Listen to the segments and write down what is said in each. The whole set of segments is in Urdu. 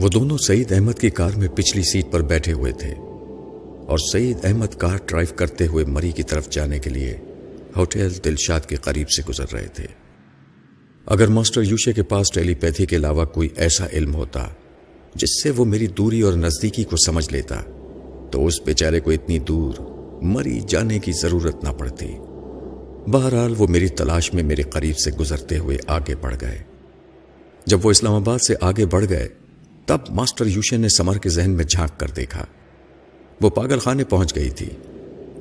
وہ دونوں سعید احمد کی کار میں پچھلی سیٹ پر بیٹھے ہوئے تھے اور سعید احمد کار ڈرائیو کرتے ہوئے مری کی طرف جانے کے لیے ہوٹل دلشاد کے قریب سے گزر رہے تھے۔ اگر ماسٹر یوشے کے پاس ٹیلی پیتھی کے علاوہ کوئی ایسا علم ہوتا جس سے وہ میری دوری اور نزدیکی کو سمجھ لیتا، تو اس بیچارے کو اتنی دور مری جانے کی ضرورت نہ پڑتی۔ بہرحال وہ میری تلاش میں میرے قریب سے گزرتے ہوئے آگے بڑھ گئے۔ جب وہ اسلام آباد سے آگے بڑھ گئے تب ماسٹر یوشے نے سمر کے ذہن میں جھانک کر دیکھا۔ وہ پاگل خانے پہنچ گئی تھی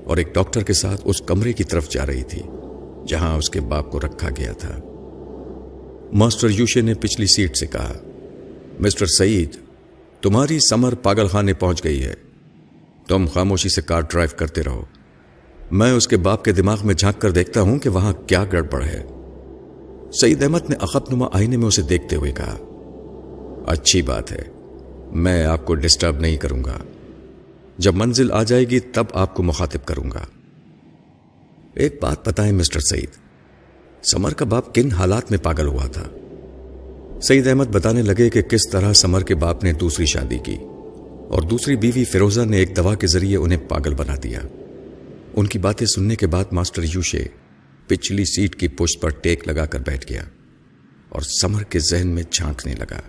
اور ایک ڈاکٹر کے ساتھ اس کمرے کی طرف جا رہی تھی جہاں اس کے باپ کو رکھا گیا تھا۔ ماسٹر یوشے نے پچھلی سیٹ سے کہا، مسٹر سعید، تمہاری سمر پاگل خانے پہنچ گئی ہے۔ تم خاموشی سے کار ڈرائیو کرتے رہو۔ میں اس کے باپ کے دماغ میں جھانک کر دیکھتا ہوں کہ وہاں کیا گڑبڑ ہے۔ سعید احمد نے اخب نما آئینے میں اسے دیکھتے ہوئے کہا اچھی بات ہے۔ میں آپ کو ڈسٹرب نہیں کروں گا۔ جب منزل آ جائے گی تب آپ کو مخاطب کروں گا۔ ایک بات بتائیں مسٹر سعید، سمر کا باپ کن حالات میں پاگل ہوا تھا؟ سعید احمد بتانے لگے کہ کس طرح سمر کے باپ نے دوسری شادی کی اور دوسری بیوی فیروزہ نے ایک دوا کے ذریعے انہیں پاگل بنا دیا۔ ان کی باتیں سننے کے بعد ماسٹر یوشے پچھلی سیٹ کی پشت پر ٹیک لگا کر بیٹھ گیا اور سمر کے ذہن میں جھانکنے لگا۔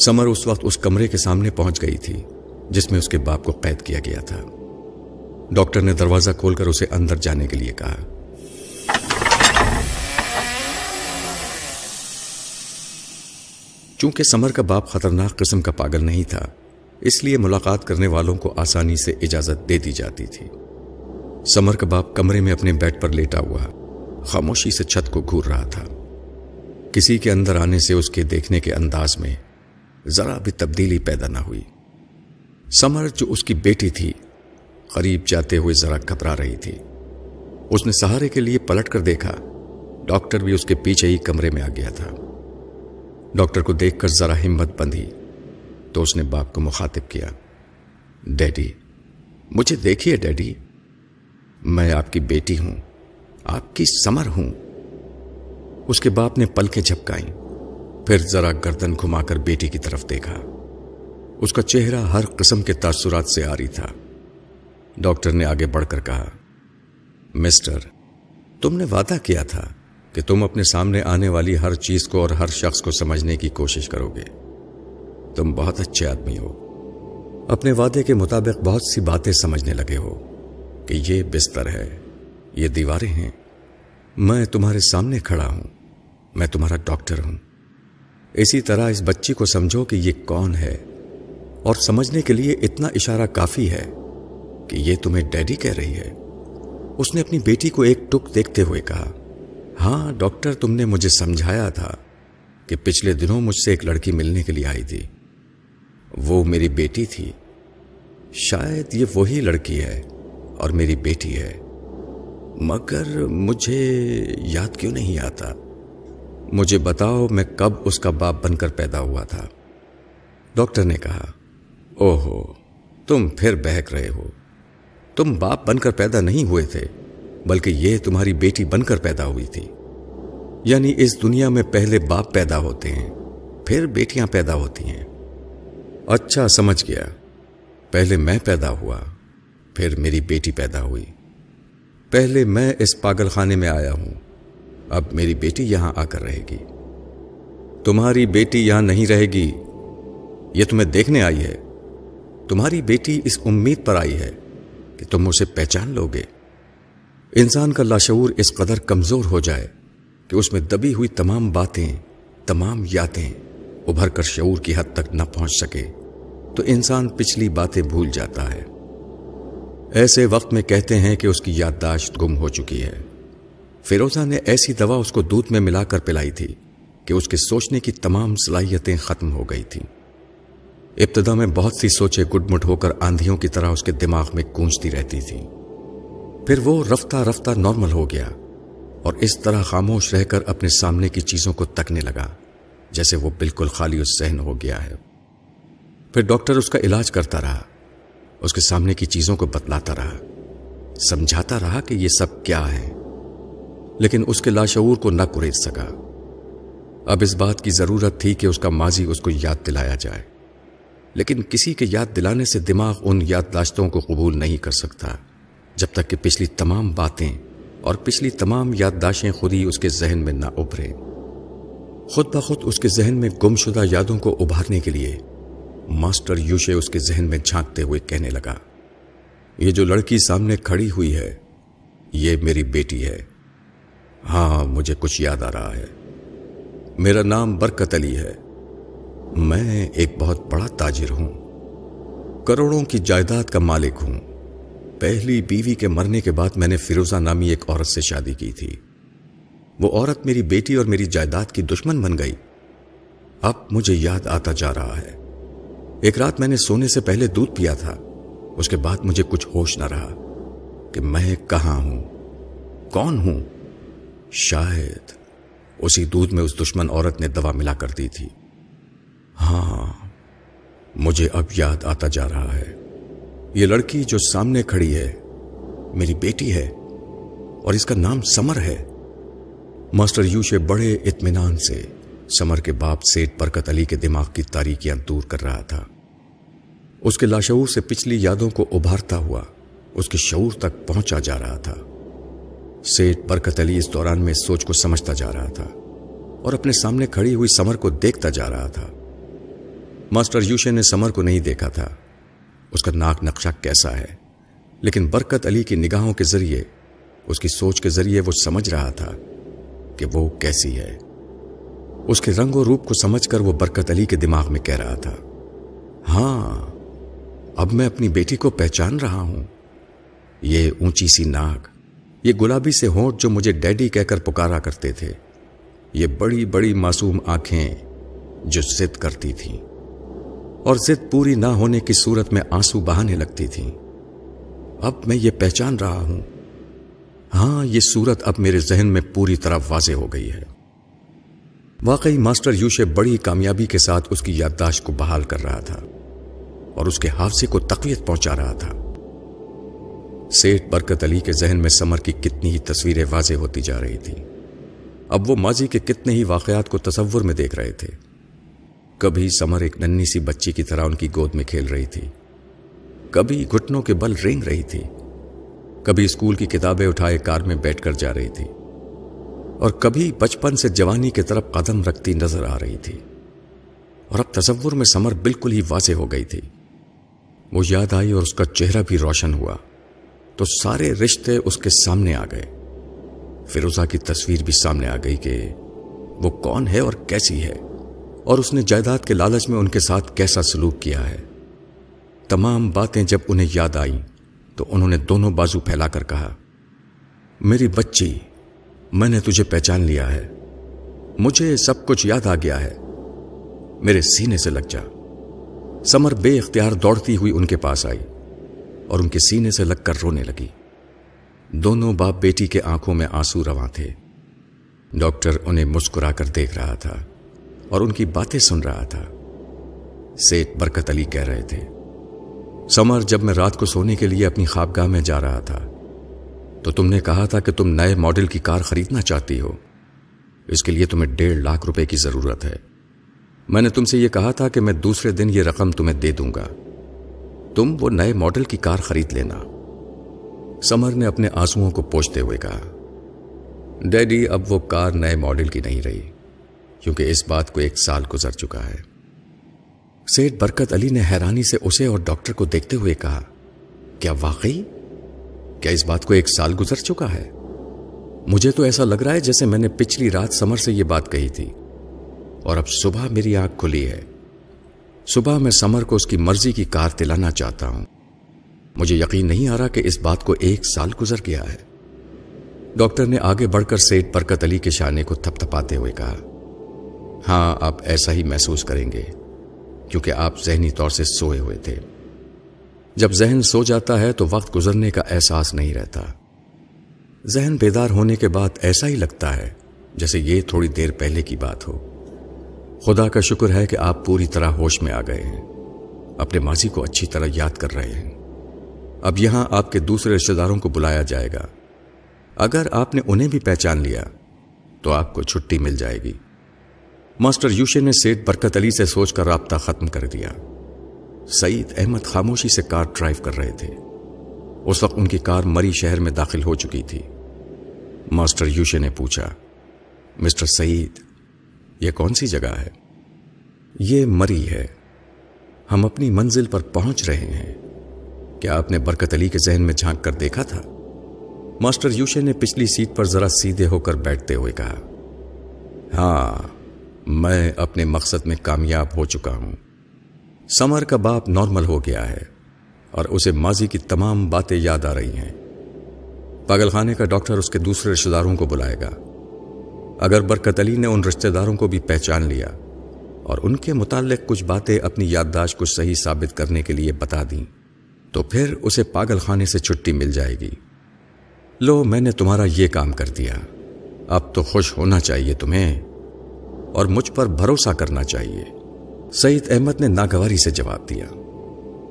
سمر اس وقت اس کمرے کے سامنے پہنچ گئی تھی، جس میں اس کے باپ کو قید کیا گیا تھا۔ ڈاکٹر نے دروازہ کھول کر اسے اندر جانے کے لیے کہا۔ چونکہ سمر کا باپ خطرناک قسم کا پاگل نہیں تھا، اس لیے ملاقات کرنے والوں کو آسانی سے اجازت دے دی جاتی تھی۔ سمر کا باپ کمرے میں اپنے بیڈ پر لیٹا ہوا، خاموشی سے چھت کو گور رہا تھا۔ کسی کے اندر آنے سے اس کے دیکھنے کے انداز میں ذرا بھی تبدیلی پیدا نہ ہوئی۔ سمر جو اس کی بیٹی تھی، قریب جاتے ہوئے ذرا گھبرا رہی تھی۔ اس نے سہارے کے لیے پلٹ کر دیکھا، ڈاکٹر بھی اس کے پیچھے ہی کمرے میں آ گیا تھا۔ ڈاکٹر کو دیکھ کر ذرا ہمت بندھی، تو اس نے باپ کو مخاطب کیا۔ ڈیڈی، مجھے دیکھیے ڈیڈی، میں آپ کی بیٹی ہوں، آپ کی سمر ہوں۔ اس کے باپ نے پل کے جھپکائیں۔ پھر ذرا گردن گھما کر بیٹی کی طرف دیکھا۔ اس کا چہرہ ہر قسم کے تاثرات سے آ رہی تھا۔ ڈاکٹر نے آگے بڑھ کر کہا، مسٹر، تم نے وعدہ کیا تھا کہ تم اپنے سامنے آنے والی ہر چیز کو اور ہر شخص کو سمجھنے کی کوشش کرو گے۔ تم بہت اچھے آدمی ہو۔ اپنے وعدے کے مطابق بہت سی باتیں سمجھنے لگے ہو کہ یہ بستر ہے، یہ دیواریں ہیں۔ میں تمہارے سامنے کھڑا ہوں، میں تمہارا ڈاکٹر ہوں۔ اسی طرح اس بچی کو سمجھو کہ یہ کون ہے اور سمجھنے کے لیے اتنا اشارہ کافی ہے کہ یہ تمہیں ڈیڈی کہہ رہی ہے۔ اس نے اپنی بیٹی کو ایک ٹک دیکھتے ہوئے کہا ہاں ڈاکٹر، تم نے مجھے سمجھایا تھا کہ پچھلے دنوں مجھ سے ایک لڑکی ملنے کے لیے آئی تھی۔ وہ میری بیٹی تھی۔ شاید یہ وہی لڑکی ہے اور میری بیٹی ہے۔ مگر مجھے یاد کیوں نہیں آتا؟ مجھے بتاؤ میں کب اس کا باپ بن کر پیدا ہوا تھا۔ ڈاکٹر نے کہا او ہو تم پھر بہک رہے ہو۔ تم باپ بن کر پیدا نہیں ہوئے تھے، بلکہ یہ تمہاری بیٹی بن کر پیدا ہوئی تھی۔ یعنی اس دنیا میں پہلے باپ پیدا ہوتے ہیں، پھر بیٹیاں پیدا ہوتی ہیں۔ اچھا سمجھ گیا۔ پہلے میں پیدا ہوا، پھر میری بیٹی پیدا ہوئی۔ پہلے میں اس پاگل خانے میں آیا ہوں۔ اب میری بیٹی یہاں آ کر رہے گی۔ تمہاری بیٹی یہاں نہیں رہے گی، یہ تمہیں دیکھنے آئی ہے۔ تمہاری بیٹی اس امید پر آئی ہے کہ تم اسے پہچان لو گے۔ انسان کا لاشعور اس قدر کمزور ہو جائے کہ اس میں دبی ہوئی تمام باتیں، تمام یادیں ابھر کر شعور کی حد تک نہ پہنچ سکے، تو انسان پچھلی باتیں بھول جاتا ہے۔ ایسے وقت میں کہتے ہیں کہ اس کی یادداشت گم ہو چکی ہے۔ فیروزہ نے ایسی دوا اس کو دودھ میں ملا کر پلائی تھی کہ اس کے سوچنے کی تمام صلاحیتیں ختم ہو گئی تھیں۔ ابتدا میں بہت سی سوچیں گڈ مٹ ہو کر آندھیوں کی طرح اس کے دماغ میں گونجتی رہتی تھیں پھر وہ رفتہ رفتہ نارمل ہو گیا اور اس طرح خاموش رہ کر اپنے سامنے کی چیزوں کو تکنے لگا، جیسے وہ بالکل خالی اس ذہن ہو گیا ہے۔ پھر ڈاکٹر اس کا علاج کرتا رہا، اس کے سامنے کی چیزوں کو بتلاتا رہا، سمجھاتا رہا کہ یہ سب کیا ہے۔ لیکن اس کے لاشعور کو نہ کریز سکا۔ اب اس بات کی ضرورت تھی کہ اس کا ماضی اس کو یاد دلایا جائے۔ لیکن کسی کے یاد دلانے سے دماغ ان یادداشتوں کو قبول نہیں کر سکتا، جب تک کہ پچھلی تمام باتیں اور پچھلی تمام یادداشتیں خود ہی اس کے ذہن میں نہ ابھرے خود بخود اس کے ذہن میں گم شدہ یادوں کو ابھارنے کے لیے ماسٹر یوشے اس کے ذہن میں جھانکتے ہوئے کہنے لگا، یہ جو لڑکی سامنے کھڑی ہوئی ہے، یہ میری بیٹی ہے۔ ہاں مجھے کچھ یاد آ رہا ہے۔ میرا نام برکت علی ہے۔ میں ایک بہت بڑا تاجر ہوں۔ کروڑوں کی جائیداد کا مالک ہوں۔ پہلی بیوی کے مرنے کے بعد میں نے فیروزہ نامی ایک عورت سے شادی کی تھی۔ وہ عورت میری بیٹی اور میری جائیداد کی دشمن بن گئی۔ اب مجھے یاد آتا جا رہا ہے۔ ایک رات میں نے سونے سے پہلے دودھ پیا تھا۔ اس کے بعد مجھے کچھ ہوش نہ رہا کہ میں کہاں ہوں؟ کون ہوں؟ شاید اسی دودھ میں اس دشمن عورت نے دوا ملا کر دی تھی۔ ہاں مجھے اب یاد آتا جا رہا ہے۔ یہ لڑکی جو سامنے کھڑی ہے، میری بیٹی ہے اور اس کا نام سمر ہے۔ ماسٹر یوشے بڑے اطمینان سے سمر کے باپ سیٹ برکت علی کے دماغ کی تاریکیاں دور کر رہا تھا۔ اس کے لاشعور سے پچھلی یادوں کو ابھارتا ہوا اس کے شعور تک پہنچا جا رہا تھا۔ سیٹ برکت علی اس دوران میں سوچ کو سمجھتا جا رہا تھا اور اپنے سامنے کھڑی ہوئی سمر کو دیکھتا جا رہا تھا۔ ماسٹر یوشے نے سمر کو نہیں دیکھا تھا۔ اس کا ناک نقشہ کیسا ہے؟ لیکن برکت علی کی نگاہوں کے ذریعے، اس کی سوچ کے ذریعے وہ سمجھ رہا تھا کہ وہ کیسی ہے۔ اس کے رنگ و روپ کو سمجھ کر وہ برکت علی کے دماغ میں کہہ رہا تھا ہاں اب میں اپنی بیٹی کو پہچان رہا ہوں۔ یہ اونچی سی ناک یہ گلابی سے ہونٹ جو مجھے ڈیڈی کہہ کر پکارا کرتے تھے۔ یہ بڑی بڑی معصوم آنکھیں جو ضد کرتی تھیں۔ اور ضد پوری نہ ہونے کی صورت میں آنسو بہانے لگتی تھیں۔ اب میں یہ پہچان رہا ہوں۔ ہاں یہ صورت اب میرے ذہن میں پوری طرح واضح ہو گئی ہے۔ واقعی ماسٹر یوشے بڑی کامیابی کے ساتھ اس کی یادداشت کو بحال کر رہا تھا اور اس کے حادثے کو تقویت پہنچا رہا تھا۔ سیٹ برکت علی کے ذہن میں سمر کی کتنی ہی تصویریں واضح ہوتی جا رہی تھی اب وہ ماضی کے کتنے ہی واقعات کو تصور میں دیکھ رہے تھے۔ کبھی سمر ایک ننی سی بچی کی طرح ان کی گود میں کھیل رہی تھی۔ کبھی گھٹنوں کے بل رینگ رہی تھی۔ کبھی اسکول کی کتابیں اٹھائے کار میں بیٹھ کر جا رہی تھی۔ اور کبھی بچپن سے جوانی کی طرف قدم رکھتی نظر آ رہی تھی۔ اور اب تصور میں سمر بالکل ہی واضح ہو گئی تھی۔ وہ یاد آئی اور اس کا چہرہ بھی روشن ہوا۔ تو سارے رشتے اس کے سامنے آ گئے۔ فیروزہ کی تصویر بھی سامنے آ گئی کہ وہ کون ہے اور کیسی ہے، اور اس نے جائیداد کے لالچ میں ان کے ساتھ کیسا سلوک کیا ہے۔ تمام باتیں جب انہیں یاد آئیں تو انہوں نے دونوں بازو پھیلا کر کہا، میری بچی، میں نے تجھے پہچان لیا ہے۔ مجھے سب کچھ یاد آ گیا ہے۔ میرے سینے سے لگ جا۔ سمر بے اختیار دوڑتی ہوئی ان کے پاس آئی۔ اور ان کے سینے سے لگ کر رونے لگی۔ دونوں باپ بیٹی کے آنکھوں میں آنسو رواں تھے۔ ڈاکٹر انہیں مسکرا کر دیکھ رہا تھا اور ان کی باتیں سن رہا تھا۔ سیٹ برکت علی کہہ رہے تھے، سمر، جب میں رات کو سونے کے لیے اپنی خوابگاہ میں جا رہا تھا، تو تم نے کہا تھا کہ تم نئے ماڈل کی کار خریدنا چاہتی ہو۔ اس کے لیے تمہیں ڈیڑھ لاکھ روپے کی ضرورت ہے۔ میں نے تم سے یہ کہا تھا کہ میں دوسرے دن یہ رقم تمہیں دے دوں گا۔ تم وہ نئے ماڈل کی کار خرید لینا۔ سمر نے اپنے آنسوؤں کو پوچھتے ہوئے کہا، ڈیڈی، اب وہ کار نئے ماڈل کی نہیں رہی، کیونکہ اس بات کو ایک سال گزر چکا ہے۔ سیٹ برکت علی نے حیرانی سے اسے اور ڈاکٹر کو دیکھتے ہوئے کہا، کیا واقعی؟ کیا اس بات کو ایک سال گزر چکا ہے؟ مجھے تو ایسا لگ رہا ہے جیسے میں نے پچھلی رات سمر سے یہ بات کہی تھی۔ اور اب صبح میری آنکھ کھلی ہے۔ صبح میں سمر کو اس کی مرضی کی کار دلانا چاہتا ہوں۔ مجھے یقین نہیں آ رہا کہ اس بات کو ایک سال گزر گیا ہے۔ ڈاکٹر نے آگے بڑھ کر سیٹ برکت علی کے شانے کو تھپ تھپاتے ہوئے کہا ہاں آپ ایسا ہی محسوس کریں گے، کیونکہ آپ ذہنی طور سے سوئے ہوئے تھے۔ جب ذہن سو جاتا ہے تو وقت گزرنے کا احساس نہیں رہتا۔ ذہن بیدار ہونے کے بعد ایسا ہی لگتا ہے جیسے یہ تھوڑی دیر پہلے کی بات ہو۔ خدا کا شکر ہے کہ آپ پوری طرح ہوش میں آ گئے ہیں۔ اپنے ماضی کو اچھی طرح یاد کر رہے ہیں۔ اب یہاں آپ کے دوسرے رشتے داروں کو بلایا جائے گا۔ اگر آپ نے انہیں بھی پہچان لیا، تو آپ کو چھٹی مل جائے گی۔ ماسٹر یوشے نے سیٹ برکت علی سے سوچ کر رابطہ ختم کر دیا۔ سعید احمد خاموشی سے کار ڈرائیو کر رہے تھے۔ اس وقت ان کی کار مری شہر میں داخل ہو چکی تھی۔ ماسٹر یوشے نے پوچھا، مسٹر سعید یہ کون سی جگہ ہے؟ یہ مری ہے۔ ہم اپنی منزل پر پہنچ رہے ہیں۔ کیا آپ نے برکت علی کے ذہن میں جھانک کر دیکھا تھا؟ ماسٹر یوشے نے پچھلی سیٹ پر ذرا سیدھے ہو کر بیٹھتے ہوئے کہا ہاں میں اپنے مقصد میں کامیاب ہو چکا ہوں۔ سمر کا باپ نارمل ہو گیا ہے اور اسے ماضی کی تمام باتیں یاد آ رہی ہیں۔ پاگل خانے کا ڈاکٹر اس کے دوسرے رشتے داروں کو بلائے گا۔ اگر برکت علی نے ان رشتے داروں کو بھی پہچان لیا اور ان کے متعلق کچھ باتیں اپنی یادداشت کو صحیح ثابت کرنے کے لیے بتا دیں، تو پھر اسے پاگل خانے سے چھٹی مل جائے گی۔ لو، میں نے تمہارا یہ کام کر دیا۔ اب تو خوش ہونا چاہیے تمہیں اور مجھ پر بھروسہ کرنا چاہیے۔ سعید احمد نے ناگواری سے جواب دیا۔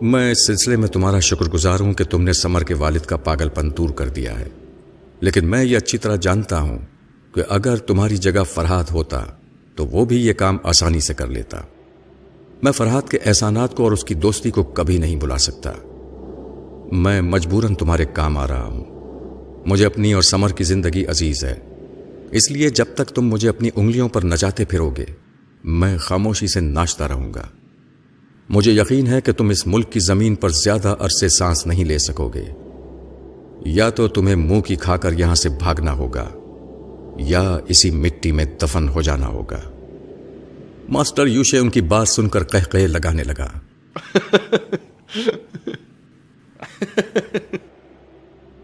میں اس سلسلے میں تمہارا شکر گزار ہوں کہ تم نے سمر کے والد کا پاگل پن دور کر دیا ہے، لیکن میں یہ اچھی طرح جانتا ہوں کہ اگر تمہاری جگہ فرحات ہوتا تو وہ بھی یہ کام آسانی سے کر لیتا۔ میں فرحات کے احسانات کو اور اس کی دوستی کو کبھی نہیں بلا سکتا۔ میں مجبوراً تمہارے کام آ رہا ہوں۔ مجھے اپنی اور سمر کی زندگی عزیز ہے۔ اس لیے جب تک تم مجھے اپنی انگلیوں پر نچاتے پھرو گے، میں خاموشی سے ناچتا رہوں گا۔ مجھے یقین ہے کہ تم اس ملک کی زمین پر زیادہ عرصے سانس نہیں لے سکو گے۔ یا تو تمہیں منہ کی کھا کر یہاں سے بھاگنا ہوگا۔ یا اسی مٹی میں دفن ہو جانا ہوگا۔ ماسٹر یوشے ان کی بات سن کر کہ لگانے لگا۔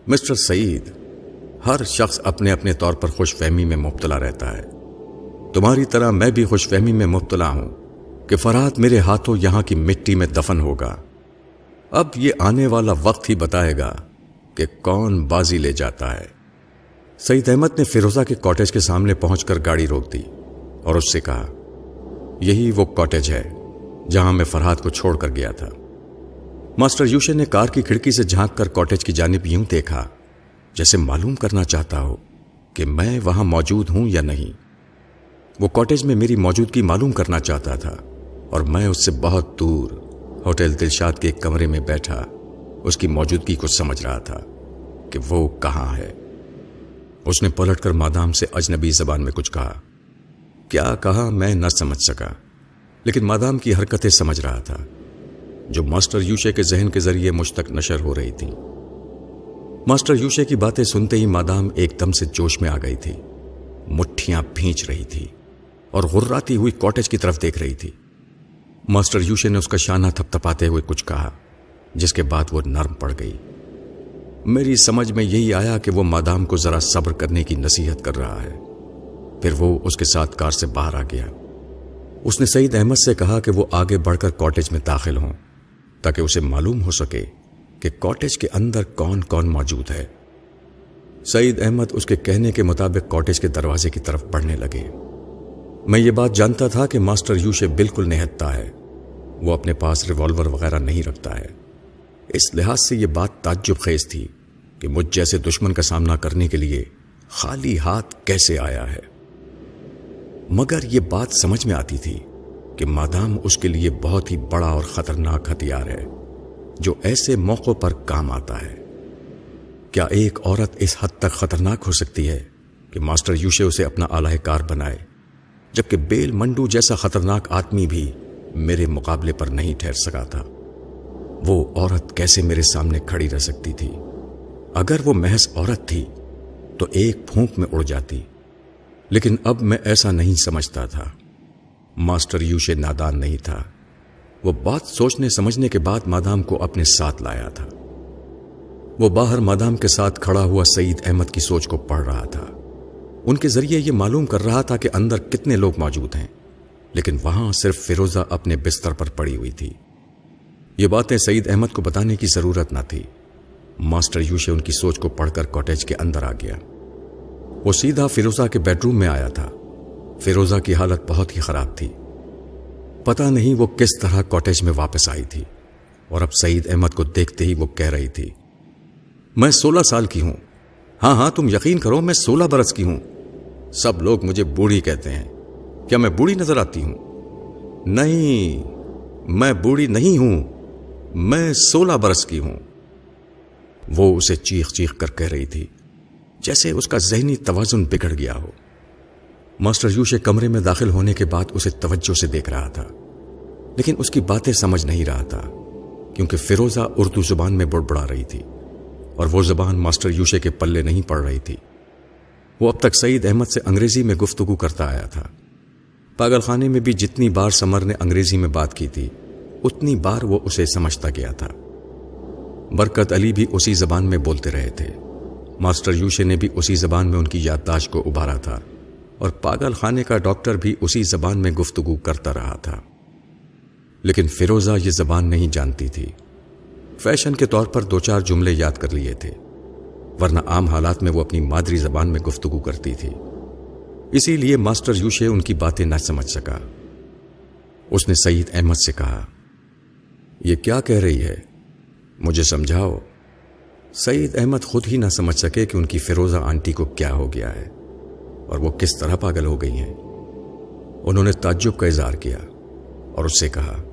مسٹر سعید، ہر شخص اپنے اپنے طور پر خوش فہمی میں مبتلا رہتا ہے۔ تمہاری طرح میں بھی خوش فہمی میں مبتلا ہوں کہ فرات میرے ہاتھوں یہاں کی مٹی میں دفن ہوگا۔ اب یہ آنے والا وقت ہی بتائے گا کہ کون بازی لے جاتا ہے۔ سعید احمد نے فیروزہ کے کاٹیج کے سامنے پہنچ کر گاڑی روک دی اور اس سے کہا، یہی وہ کاٹیج ہے جہاں میں فرحات کو چھوڑ کر گیا تھا۔ ماسٹر یوشے نے کار کی کھڑکی سے جھانک کر کاٹیج کی جانب یوں دیکھا، جیسے معلوم کرنا چاہتا ہو کہ میں وہاں موجود ہوں یا نہیں۔ وہ کاٹیج میں میری موجودگی معلوم کرنا چاہتا تھا اور میں اس سے بہت دور ہوٹل دلشاد کے ایک کمرے میں بیٹھا، اس کی موجودگی کو سمجھ رہا تھا کہ وہ کہاں ہے۔ اس نے پلٹ کر مادام سے اجنبی زبان میں کچھ کہا، کیا کہا میں نہ سمجھ سکا، لیکن مادام کی حرکتیں سمجھ رہا تھا۔ جو ماسٹر یوشے کے ذہن کے ذریعے مجھ تک نشر ہو رہی تھی۔ ماسٹر یوشے کی باتیں سنتے ہی مادام ایک دم سے جوش میں آ گئی تھی۔ مٹھیاں بھینچ رہی تھی اور غراتی ہوئی کاٹیج کی طرف دیکھ رہی تھی۔ ماسٹر یوشے نے اس کا شانہ تھپ تھپاتے ہوئے کچھ کہا، جس کے بعد وہ نرم پڑ گئی۔ میری سمجھ میں یہی آیا کہ وہ مادام کو ذرا صبر کرنے کی نصیحت کر رہا ہے۔ پھر وہ اس کے ساتھ کار سے باہر آ گیا۔ اس نے سعید احمد سے کہا کہ وہ آگے بڑھ کر کاٹیج میں داخل ہوں تاکہ اسے معلوم ہو سکے کہ کاٹیج کے اندر کون کون موجود ہے۔ سعید احمد اس کے کہنے کے مطابق کاٹیج کے دروازے کی طرف بڑھنے لگے۔ میں یہ بات جانتا تھا کہ ماسٹر یوشے بالکل نہتا ہے۔ وہ اپنے پاس ریوالور وغیرہ نہیں رکھتا ہے۔ اس لحاظ سے یہ بات تعجب خیز تھی کہ مجھ جیسے دشمن کا سامنا کرنے کے لیے خالی ہاتھ کیسے آیا ہے۔ مگر یہ بات سمجھ میں آتی تھی کہ مادام اس کے لیے بہت ہی بڑا اور خطرناک ہتھیار ہے جو ایسے موقعوں پر کام آتا ہے۔ کیا ایک عورت اس حد تک خطرناک ہو سکتی ہے کہ ماسٹر یوشے اسے اپنا آلہ کار بنائے، جبکہ بیل منڈو جیسا خطرناک آدمی بھی میرے مقابلے پر نہیں ٹھہر سکا تھا؟ وہ عورت کیسے میرے سامنے کھڑی رہ سکتی تھی؟ اگر وہ محض عورت تھی، تو ایک پھونک میں اڑ جاتی۔ لیکن اب میں ایسا نہیں سمجھتا تھا۔ ماسٹر یوشے نادان نہیں تھا۔ وہ بات سوچنے سمجھنے کے بعد مادام کو اپنے ساتھ لایا تھا۔ وہ باہر مادام کے ساتھ کھڑا ہوا سعید احمد کی سوچ کو پڑھ رہا تھا۔ ان کے ذریعے یہ معلوم کر رہا تھا کہ اندر کتنے لوگ موجود ہیں۔ لیکن وہاں صرف فیروزہ اپنے بستر پر پڑی ہوئی تھی۔ یہ باتیں سعید احمد کو بتانے کی ضرورت نہ تھی۔ ماسٹر یوشے ان کی سوچ کو پڑھ کر کاٹیج کے اندر آ گیا۔ وہ سیدھا فیروزہ کے بیڈ روم میں آیا تھا۔ فیروزہ کی حالت بہت ہی خراب تھی۔ پتا نہیں وہ کس طرح کاٹیج میں واپس آئی تھی۔ اور اب سعید احمد کو دیکھتے ہی وہ کہہ رہی تھی، میں سولہ سال کی ہوں۔ ہاں ہاں تم یقین کرو، میں سولہ برس کی ہوں۔ سب لوگ مجھے بوڑھی کہتے ہیں۔ کیا میں بوڑھی نظر آتی ہوں؟ نہیں، میں بوڑھی نہیں ہوں۔ میں سولہ برس کی ہوں۔ وہ اسے چیخ چیخ کر کہہ رہی تھی، جیسے اس کا ذہنی توازن بگڑ گیا ہو۔ ماسٹر یوشے کمرے میں داخل ہونے کے بعد اسے توجہ سے دیکھ رہا تھا، لیکن اس کی باتیں سمجھ نہیں رہا تھا، کیونکہ فیروزہ اردو زبان میں بڑبڑا رہی تھی اور وہ زبان ماسٹر یوشے کے پلے نہیں پڑ رہی تھی۔ وہ اب تک سعید احمد سے انگریزی میں گفتگو کرتا آیا تھا۔ پاگل خانے میں بھی جتنی بار سمر نے انگریزی میں بات کی تھی اتنی بار وہ اسے سمجھتا گیا تھا۔ برکت علی بھی اسی زبان میں بولتے رہے تھے۔ ماسٹر یوشے نے بھی اسی زبان میں ان کی یادداشت کو ابھارا تھا۔ اور پاگل خانے کا ڈاکٹر بھی اسی زبان میں گفتگو کرتا رہا تھا۔ لیکن فیروزہ یہ زبان نہیں جانتی تھی۔ فیشن کے طور پر دو چار جملے یاد کر لیے تھے۔ ورنہ عام حالات میں وہ اپنی مادری زبان میں گفتگو کرتی تھی۔ اسی لیے ماسٹر یوشے ان کی باتیں نہ سمجھ سکا۔ اس نے سعید احمد سے کہا یہ کیا کہہ رہی ہے؟ مجھے سمجھاؤ۔ سعید احمد خود ہی نہ سمجھ سکے کہ ان کی فیروزہ آنٹی کو کیا ہو گیا ہے اور وہ کس طرح پاگل ہو گئی ہیں۔ انہوں نے تعجب کا اظہار کیا اور اس سے کہا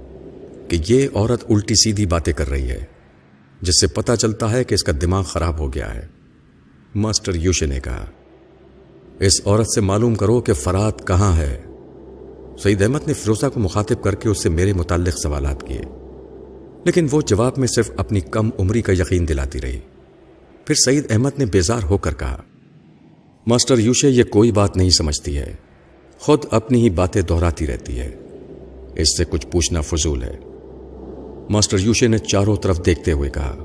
کہ یہ عورت الٹی سیدھی باتیں کر رہی ہے، جس سے پتا چلتا ہے کہ اس کا دماغ خراب ہو گیا ہے۔ ماسٹر یوشے نے کہا، اس عورت سے معلوم کرو کہ فرات کہاں ہے۔ سعید احمد نے فروزہ کو مخاطب کر کے اس سے میرے متعلق سوالات کیے۔ لیکن وہ جواب میں صرف اپنی کم عمری کا یقین دلاتی رہی۔ پھر سعید احمد نے بیزار ہو کر کہا، ماسٹر یوشے، یہ کوئی بات نہیں سمجھتی ہے۔ خود اپنی ہی باتیں دہراتی رہتی ہے۔ اس سے کچھ پوچھنا فضول ہے۔ ماسٹر یوشے نے چاروں طرف دیکھتے ہوئے کہا،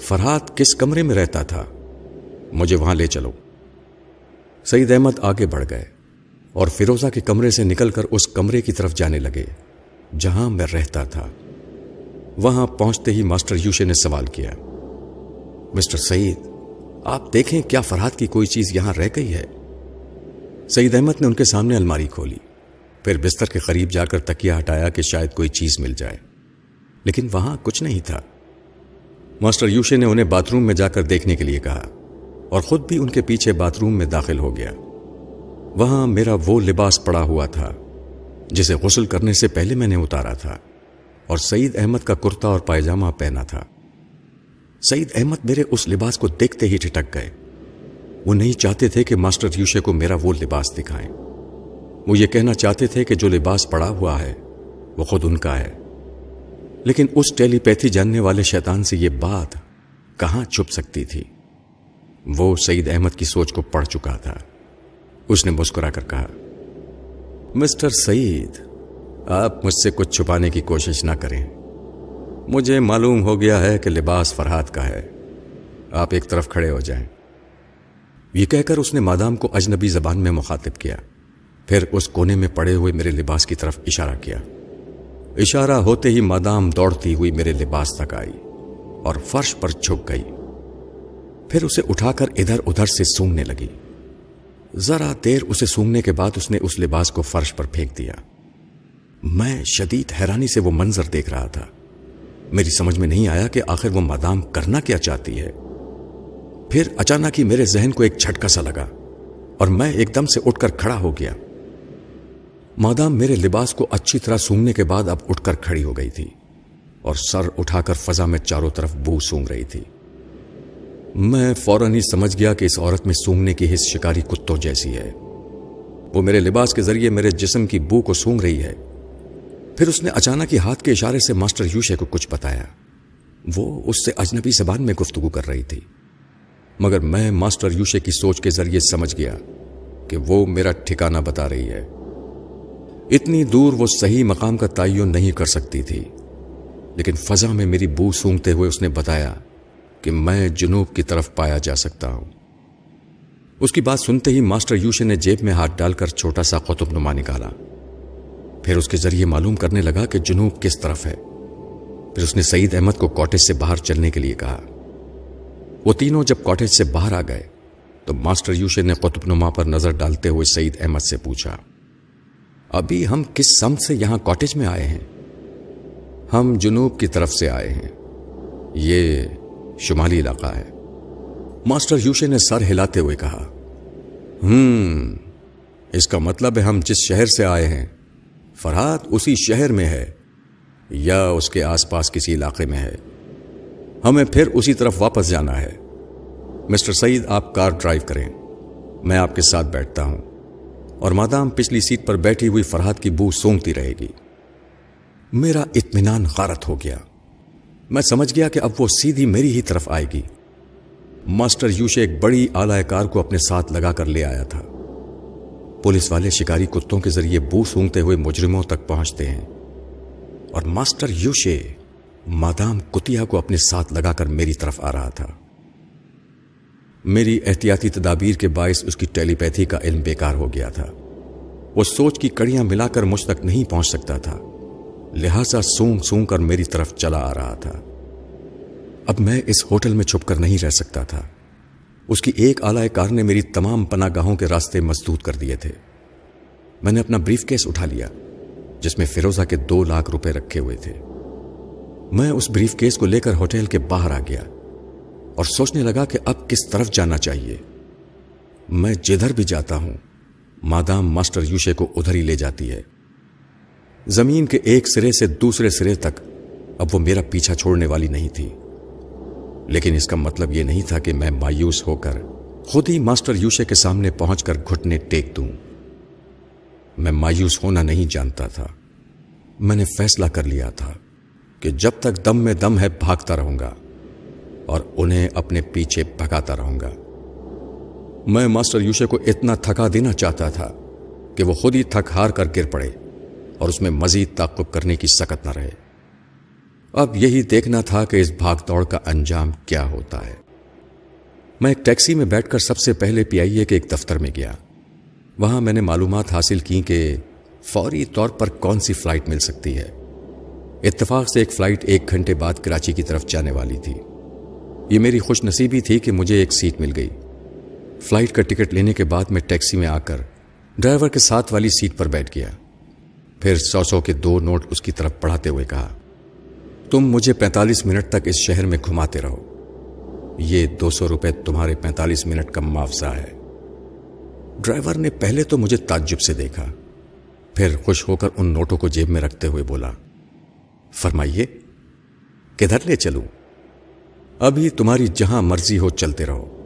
فرحات کس کمرے میں رہتا تھا؟ مجھے وہاں لے چلو۔ سعید احمد آگے بڑھ گئے اور فیروزہ کے کمرے سے نکل کر اس کمرے کی طرف جانے لگے، جہاں میں رہتا تھا۔ وہاں پہنچتے ہی ماسٹر یوشے نے سوال کیا، مسٹر سعید، آپ دیکھیں کیا فرحات کی کوئی چیز یہاں رہ گئی ہے؟ سعید احمد نے ان کے سامنے الماری کھولی، پھر بستر کے قریب جا کر تکیا ہٹایا کہ شاید کوئی چیز مل جائے، لیکن وہاں کچھ نہیں تھا۔ ماسٹر یوشے نے انہیں باتھ روم میں جا کر دیکھنے کے لیے کہا اور خود بھی ان کے پیچھے باتھ روم میں داخل ہو گیا۔ وہاں میرا وہ لباس پڑا ہوا تھا، جسے غسل کرنے سے پہلے میں نے اتارا تھا۔ اور سعید احمد کا کرتا اور پائجامہ پہنا تھا۔ سعید احمد میرے اس لباس کو دیکھتے ہی ٹھٹک گئے۔ وہ نہیں چاہتے تھے کہ ماسٹر یوشے کو میرا وہ لباس دکھائیں۔ وہ یہ کہنا چاہتے تھے کہ جو لباس پڑا ہوا ہے، وہ خود ان کا ہے۔ لیکن اس ٹیلی پیتھی جاننے والے شیطان سے یہ بات کہاں چھپ سکتی تھی؟ وہ سعید احمد کی سوچ کو پڑھ چکا تھا۔ اس نے مسکرا کر کہا، مسٹر سعید آپ مجھ سے کچھ چھپانے کی کوشش نہ کریں۔ مجھے معلوم ہو گیا ہے کہ لباس فرحات کا ہے۔ آپ ایک طرف کھڑے ہو جائیں۔ یہ کہہ کر اس نے مادام کو اجنبی زبان میں مخاطب کیا۔ پھر اس کونے میں پڑے ہوئے میرے لباس کی طرف اشارہ کیا۔ اشارہ ہوتے ہی مادام دوڑتی ہوئی میرے لباس تک آئی اور فرش پر چھپ گئی۔ پھر اسے اٹھا کر ادھر ادھر سے سونگنے لگی۔ ذرا دیر اسے سونگنے کے بعد اس نے اس لباس کو فرش پر پھینک دیا۔ میں شدید حیرانی سے وہ منظر دیکھ رہا تھا۔ میری سمجھ میں نہیں آیا کہ آخر وہ مادام کرنا کیا چاہتی ہے۔ پھر اچانک ہی میرے ذہن کو ایک جھٹکا سا لگا اور میں ایک دم سے اٹھ کر کھڑا ہو گیا۔ مادام میرے لباس کو اچھی طرح سونگنے کے بعد اب اٹھ کر کھڑی ہو گئی تھی اور سر اٹھا کر فضا میں چاروں طرف بو سونگ رہی تھی۔ میں فوراً ہی سمجھ گیا کہ اس عورت میں سونگنے کی حص شکاری کتوں جیسی ہے۔ وہ میرے لباس کے ذریعے میرے جسم کی بو کو سونگ رہی ہے۔ پھر اس نے اچانک ہی ہاتھ کے اشارے سے ماسٹر یوشے کو کچھ بتایا۔ وہ اس سے اجنبی زبان میں گفتگو کر رہی تھی۔ مگر میں ماسٹر یوشے کی سوچ کے ذریعے سمجھ گیا کہ وہ میرا ٹھکانہ بتا رہی ہے۔ اتنی دور وہ صحیح مقام کا تعین نہیں کر سکتی تھی۔ لیکن فضا میں میری بو سونگتے ہوئے اس نے بتایا کہ میں جنوب کی طرف پایا جا سکتا ہوں۔ اس کی بات سنتے ہی ماسٹر یوشے نے جیب میں ہاتھ ڈال کر چھوٹا سا قطب نما نکالا۔ پھر اس کے ذریعے معلوم کرنے لگا کہ جنوب کس طرف ہے۔ پھر اس نے سعید احمد کو کاٹیج سے باہر چلنے کے لیے کہا۔ وہ تینوں جب کاٹیج سے باہر آ گئے، تو ماسٹر یوشے نے قطب نما پر نظر ڈالتے ہوئے سعید احمد سے پوچھا، ابھی ہم کس سمت سے یہاں کاٹیج میں آئے ہیں؟ ہم جنوب کی طرف سے آئے ہیں۔ یہ شمالی علاقہ ہے۔ ماسٹر یوشے نے سر ہلاتے ہوئے کہا ہم اس کا مطلب ہے ہم جس شہر سے آئے ہیں فرحات اسی شہر میں ہے یا اس کے آس پاس کسی علاقے میں ہے۔ ہمیں پھر اسی طرف واپس جانا ہے۔ مسٹر سعید، آپ کار ڈرائیو کریں۔ میں آپ کے ساتھ بیٹھتا ہوں۔ اور مادام پچھلی سیٹ پر بیٹھی ہوئی فرحت کی بو سونگتی رہے گی۔ میرا اطمینان غارت ہو گیا۔ میں سمجھ گیا کہ اب وہ سیدھی میری ہی طرف آئے گی۔ ماسٹر یوشے ایک بڑی آلائے کار کو اپنے ساتھ لگا کر لے آیا تھا۔ پولیس والے شکاری کتوں کے ذریعے بو سونگتے ہوئے مجرموں تک پہنچتے ہیں۔ اور ماسٹر یوشے مادام کتیا کو اپنے ساتھ لگا کر میری طرف آ رہا تھا۔ میری احتیاطی تدابیر کے باعث اس کی ٹیلی پیتھی کا علم بیکار ہو گیا تھا۔ وہ سوچ کی کڑیاں ملا کر مجھ تک نہیں پہنچ سکتا تھا۔ لہذا سونگ سونگ کر میری طرف چلا آ رہا تھا۔ اب میں اس ہوٹل میں چھپ کر نہیں رہ سکتا تھا۔ اس کی ایک آلائے کار نے میری تمام پناہ گاہوں کے راستے مسدود کر دیے تھے۔ میں نے اپنا بریف کیس اٹھا لیا، جس میں فیروزہ کے دو لاکھ روپے رکھے ہوئے تھے۔ میں اس بریف کیس کو لے کر ہوٹل کے باہر آ گیا اور سوچنے لگا کہ اب کس طرف جانا چاہیے۔ میں جدھر بھی جاتا ہوں، مادام ماسٹر یوشے کو ادھر ہی لے جاتی ہے۔ زمین کے ایک سرے سے دوسرے سرے تک اب وہ میرا پیچھا چھوڑنے والی نہیں تھی۔ لیکن اس کا مطلب یہ نہیں تھا کہ میں مایوس ہو کر خود ہی ماسٹر یوشے کے سامنے پہنچ کر گھٹنے ٹیک دوں۔ میں مایوس ہونا نہیں جانتا تھا۔ میں نے فیصلہ کر لیا تھا کہ جب تک دم میں دم ہے بھاگتا رہوں گا اور انہیں اپنے پیچھے بھگاتا رہوں گا۔ میں ماسٹر یوشے کو اتنا تھکا دینا چاہتا تھا کہ وہ خود ہی تھک ہار کر گر پڑے اور اس میں مزید تعقب کرنے کی سکت نہ رہے۔ اب یہی دیکھنا تھا کہ اس بھاگ دوڑ کا انجام کیا ہوتا ہے۔ میں ایک ٹیکسی میں بیٹھ کر سب سے پہلے پی آئی اے کے ایک دفتر میں گیا۔ وہاں میں نے معلومات حاصل کی کہ فوری طور پر کون سی فلائٹ مل سکتی ہے۔ اتفاق سے ایک فلائٹ ایک گھنٹے بعد کراچی کی طرف جانے والی تھی۔ یہ میری خوش نصیبی تھی کہ مجھے ایک سیٹ مل گئی۔ فلائٹ کا ٹکٹ لینے کے بعد میں ٹیکسی میں آ کر ڈرائیور کے ساتھ والی سیٹ پر بیٹھ گیا۔ پھر سو سو کے دو نوٹ اس کی طرف پڑھاتے ہوئے کہا تم مجھے پینتالیس منٹ تک اس شہر میں گھماتے رہو۔ یہ دو سو روپے تمہارے پینتالیس منٹ کا معاوضہ ہے۔ ڈرائیور نے پہلے تو مجھے تعجب سے دیکھا، پھر خوش ہو کر ان نوٹوں کو جیب میں رکھتے ہوئے بولا، فرمائیے، کدھر لے چلوں؟ ابھی تمہاری جہاں مرضی ہو چلتے رہو۔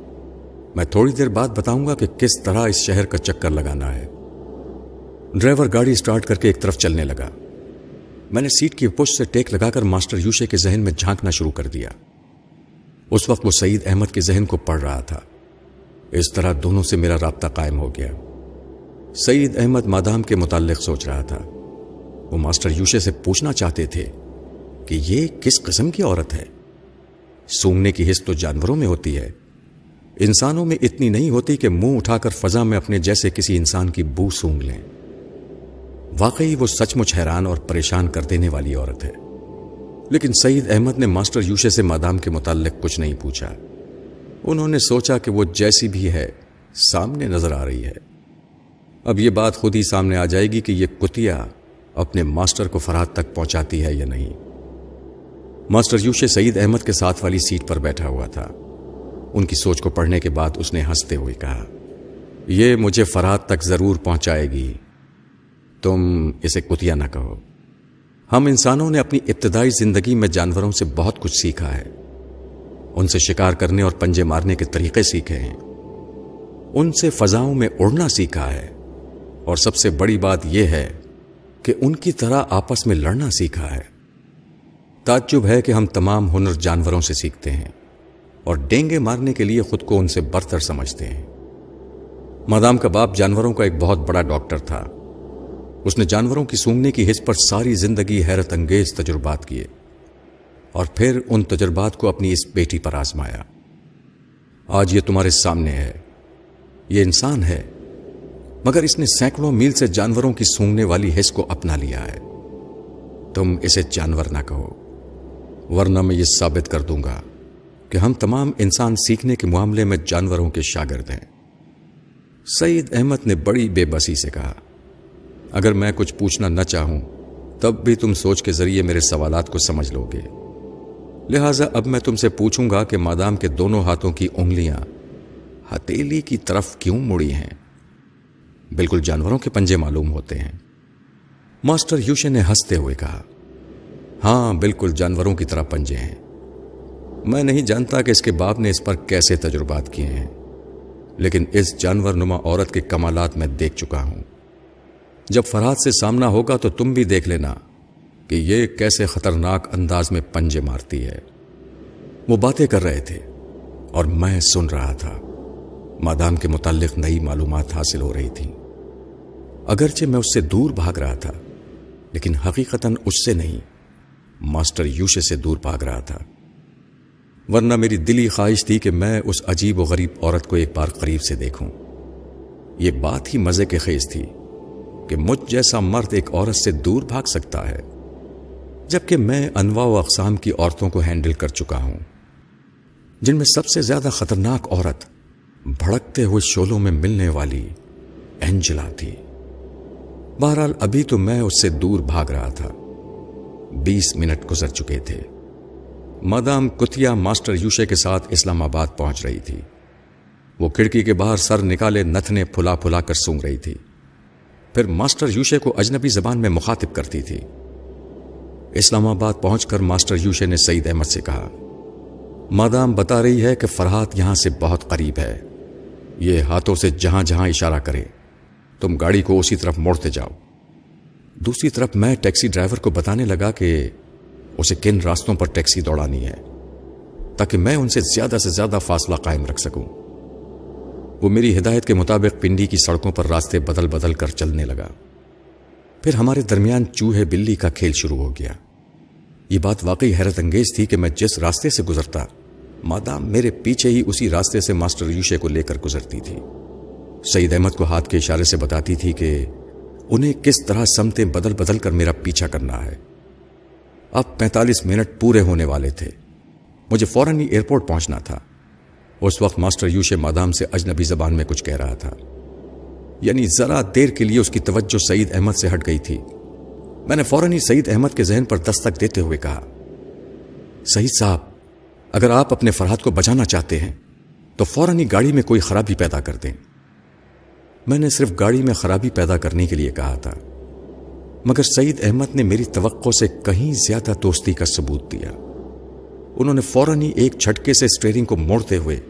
میں تھوڑی دیر بعد بتاؤں گا کہ کس طرح اس شہر کا چکر لگانا ہے۔ ڈرائیور گاڑی سٹارٹ کر کے ایک طرف چلنے لگا۔ میں نے سیٹ کی پش سے ٹیک لگا کر ماسٹر یوشے کے ذہن میں جھانکنا شروع کر دیا۔ اس وقت وہ سعید احمد کے ذہن کو پڑھ رہا تھا۔ اس طرح دونوں سے میرا رابطہ قائم ہو گیا۔ سعید احمد مادام کے متعلق سوچ رہا تھا۔ وہ ماسٹر یوشے سے پوچھنا چاہتے تھے کہ یہ کس قسم کی عورت ہے؟ سونگنے کی حص تو جانوروں میں ہوتی ہے۔ انسانوں میں اتنی نہیں ہوتی کہ منہ اٹھا کر فضا میں اپنے جیسے کسی انسان کی بو سونگ لیں۔ واقعی وہ سچ مچ حیران اور پریشان کر دینے والی عورت ہے۔ لیکن سعید احمد نے ماسٹر یوشے سے مادام کے متعلق کچھ نہیں پوچھا۔ انہوں نے سوچا کہ وہ جیسی بھی ہے، سامنے نظر آ رہی ہے۔ اب یہ بات خود ہی سامنے آ جائے گی کہ یہ کتیا اپنے ماسٹر کو فرحت تک پہنچاتی ہے یا نہیں۔ ماسٹر یوشے سعید احمد کے ساتھ والی سیٹ پر بیٹھا ہوا تھا۔ ان کی سوچ کو پڑھنے کے بعد اس نے ہنستے ہوئے کہا، یہ مجھے فرحت تک ضرور پہنچائے گی۔ تم اسے کتیا نہ کہو۔ ہم انسانوں نے اپنی ابتدائی زندگی میں جانوروں سے بہت کچھ سیکھا ہے۔ ان سے شکار کرنے اور پنجے مارنے کے طریقے سیکھے ہیں۔ ان سے فضاؤں میں اڑنا سیکھا ہے۔ اور سب سے بڑی بات یہ ہے کہ ان کی طرح آپس میں لڑنا سیکھا ہے۔ تعجب ہے کہ ہم تمام ہنر جانوروں سے سیکھتے ہیں اور ڈینگے مارنے کے لیے خود کو ان سے برتر سمجھتے ہیں۔ مادام کا باپ جانوروں کا ایک بہت بڑا ڈاکٹر تھا۔ اس نے جانوروں کی سونگنے کی حص پر ساری زندگی حیرت انگیز تجربات کیے اور پھر ان تجربات کو اپنی اس بیٹی پر آزمایا۔ آج یہ تمہارے سامنے ہے۔ یہ انسان ہے، مگر اس نے سینکڑوں میل سے جانوروں کی سونگنے والی حص کو اپنا لیا ہے۔ تم اسے جانور نہ کہو، ورنہ میں یہ ثابت کر دوں گا کہ ہم تمام انسان سیکھنے کے معاملے میں جانوروں کے شاگرد ہیں۔ سعید احمد نے بڑی بے بسی سے کہا اگر میں کچھ پوچھنا نہ چاہوں، تب بھی تم سوچ کے ذریعے میرے سوالات کو سمجھ لو گے۔ لہذا اب میں تم سے پوچھوں گا کہ مادام کے دونوں ہاتھوں کی انگلیاں ہتیلی کی طرف کیوں مڑی ہیں؟ بالکل جانوروں کے پنجے معلوم ہوتے ہیں۔ ماسٹر یوشے نے ہنستے ہوئے کہا ہاں بالکل جانوروں کی طرح پنجے ہیں۔ میں نہیں جانتا کہ اس کے باپ نے اس پر کیسے تجربات کیے ہیں، لیکن اس جانور نما عورت کے کمالات میں دیکھ چکا ہوں۔ جب فرحت سے سامنا ہوگا تو تم بھی دیکھ لینا کہ یہ کیسے خطرناک انداز میں پنجے مارتی ہے۔ وہ باتیں کر رہے تھے اور میں سن رہا تھا۔ مادام کے متعلق نئی معلومات حاصل ہو رہی تھی اگرچہ میں اس سے دور بھاگ رہا تھا، لیکن حقیقتاً اس سے نہیں، ماسٹر یوشے سے دور بھاگ رہا تھا۔ ورنہ میری دلی خواہش تھی کہ میں اس عجیب و غریب عورت کو ایک بار قریب سے دیکھوں۔ یہ بات ہی مزے کے خیز تھی۔ کہ مجھ جیسا مرد ایک عورت سے دور بھاگ سکتا ہے، جبکہ میں انواع و اقسام کی عورتوں کو ہینڈل کر چکا ہوں، جن میں سب سے زیادہ خطرناک عورت بھڑکتے ہوئے شولوں میں ملنے والی اینجلا تھی۔ بہرحال ابھی تو میں اس سے دور بھاگ رہا تھا۔ بیس منٹ گزر چکے تھے۔ مادام کتیا ماسٹر یوشے کے ساتھ اسلام آباد پہنچ رہی تھی۔ وہ کھڑکی کے باہر سر نکالے نتنے پھلا پھلا کر سونگ رہی تھی۔ پھر ماسٹر یوشے کو اجنبی زبان میں مخاطب کرتی تھی۔ اسلام آباد پہنچ کر ماسٹر یوشے نے سعید احمد سے کہا، مادام بتا رہی ہے کہ فرحات یہاں سے بہت قریب ہے۔ یہ ہاتھوں سے جہاں جہاں اشارہ کرے، تم گاڑی کو اسی طرف موڑتے جاؤ۔ دوسری طرف میں ٹیکسی ڈرائیور کو بتانے لگا کہ اسے کن راستوں پر ٹیکسی دوڑانی ہے، تاکہ میں ان سے زیادہ سے زیادہ فاصلہ قائم رکھ سکوں۔ وہ میری ہدایت کے مطابق پنڈی کی سڑکوں پر راستے بدل بدل کر چلنے لگا۔ پھر ہمارے درمیان چوہے بلی کا کھیل شروع ہو گیا۔ یہ بات واقعی حیرت انگیز تھی کہ میں جس راستے سے گزرتا، مادام میرے پیچھے ہی اسی راستے سے ماسٹر یوشے کو لے کر گزرتی تھی۔ سعید احمد کو ہاتھ کے اشارے سے بتاتی تھی کہ انہیں کس طرح سمتیں بدل بدل کر میرا پیچھا کرنا ہے۔ اب پینتالیس منٹ پورے ہونے والے تھے۔ مجھے فوراً ہی ایئرپورٹ پہنچنا تھا۔ اس وقت ماسٹر یوشے مادام سے اجنبی زبان میں کچھ کہہ رہا تھا۔ یعنی ذرا دیر کے لیے اس کی توجہ سعید احمد سے ہٹ گئی تھی۔ میں نے فوراً ہی سعید احمد کے ذہن پر دستک دیتے ہوئے کہا، سعید صاحب، اگر آپ اپنے فرحت کو بچانا چاہتے ہیں، تو فوراً ہی گاڑی میں کوئی خرابی پیدا کر دیں۔ میں نے صرف گاڑی میں خرابی پیدا کرنے کے لیے کہا تھا، مگر سعید احمد نے میری توقع سے کہیں زیادہ دوستی کا ثبوت دیا۔ انہوں نے فوراً ہی ایک چھٹکے سے اسٹیئرنگ کو موڑتے ہوئے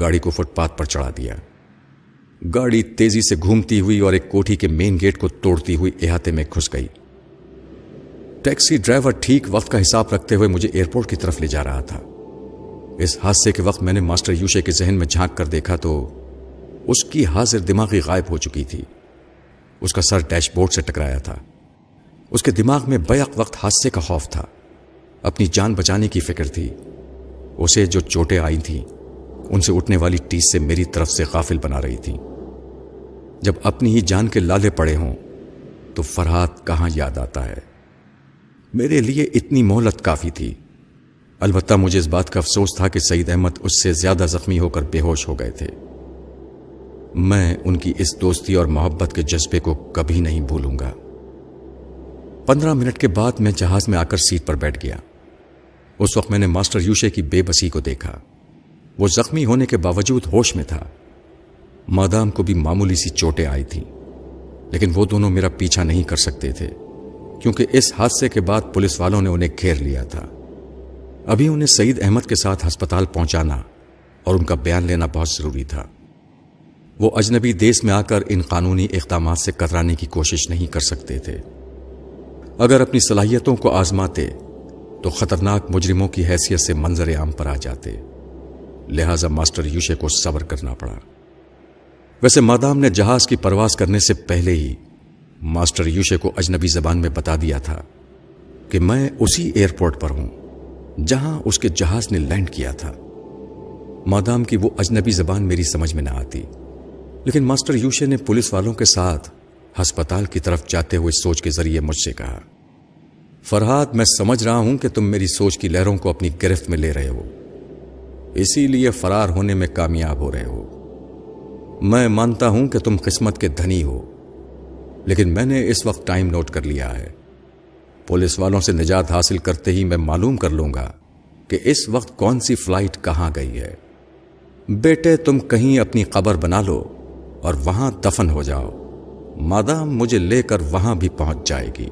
گاڑی کو فٹ پاتھ پر چڑھا دیا۔ گاڑی تیزی سے گھومتی ہوئی اور ایک کوٹھی کے مین گیٹ کو توڑتی ہوئی احاطے میں گھس گئی۔ ٹیکسی ڈرائیور ٹھیک وقت کا حساب رکھتے ہوئے مجھے ایئرپورٹ کی طرف لے جا رہا تھا۔ اس حادثے کے وقت میں نے ماسٹر یوشے کے ذہن میں جھانک کر دیکھا تو اس کی حاضر دماغی غائب ہو چکی تھی۔ اس کا سر ڈیش بورڈ سے ٹکرایا تھا۔ اس کے دماغ میں بیک وقت حادثے کا خوف تھا۔ اپنی جان بچانے کی فکر تھی۔ اسے جو چوٹیں آئی تھیں، ان سے اٹھنے والی ٹیس سے میری طرف سے غافل بنا رہی تھی جب اپنی ہی جان کے لالے پڑے ہوں، تو فرحات کہاں یاد آتا ہے؟ میرے لیے اتنی مہلت کافی تھی۔ البتہ مجھے اس بات کا افسوس تھا کہ سعید احمد اس سے زیادہ زخمی ہو کر بے ہوش ہو گئے تھے۔ میں ان کی اس دوستی اور محبت کے جذبے کو کبھی نہیں بھولوں گا۔ پندرہ منٹ کے بعد میں جہاز میں آ کر سیٹ پر بیٹھ گیا۔ اس وقت میں نے ماسٹر یوشے کی بے بسی کو دیکھا۔ وہ زخمی ہونے کے باوجود ہوش میں تھا۔ مادام کو بھی معمولی سی چوٹیں آئی تھیں، لیکن وہ دونوں میرا پیچھا نہیں کر سکتے تھے، کیونکہ اس حادثے کے بعد پولیس والوں نے انہیں گھیر لیا تھا۔ ابھی انہیں سعید احمد کے ساتھ ہسپتال پہنچانا اور ان کا بیان لینا بہت ضروری تھا۔ وہ اجنبی دیس میں آ کر ان قانونی اقدامات سے کترانے کی کوشش نہیں کر سکتے تھے۔ اگر اپنی صلاحیتوں کو آزماتے تو خطرناک مجرموں کی حیثیت سے منظر عام پر آ جاتے۔ لہذا ماسٹر یوشے کو صبر کرنا پڑا۔ ویسے مادام نے جہاز کی پرواز کرنے سے پہلے ہی ماسٹر یوشے کو اجنبی زبان میں بتا دیا تھا کہ میں اسی ایئرپورٹ پر ہوں جہاں اس کے جہاز نے لینڈ کیا تھا۔ مادام کی وہ اجنبی زبان میری سمجھ میں نہ آتی۔ لیکن ماسٹر یوشے نے پولیس والوں کے ساتھ ہسپتال کی طرف جاتے ہوئے سوچ کے ذریعے مجھ سے کہا۔ فرحات، میں سمجھ رہا ہوں کہ تم میری سوچ کی لہروں کو اپنی گرفت میں لے رہے ہو۔ اسی لیے فرار ہونے میں کامیاب ہو رہے ہو۔ میں مانتا ہوں کہ تم قسمت کے دھنی ہو، لیکن میں نے اس وقت ٹائم نوٹ کر لیا ہے۔ پولیس والوں سے نجات حاصل کرتے ہی میں معلوم کر لوں گا کہ اس وقت کون سی فلائٹ کہاں گئی ہے۔ بیٹے، تم کہیں اپنی قبر بنا لو اور وہاں دفن ہو جاؤ۔ مادام مجھے لے کر وہاں بھی پہنچ جائے گی۔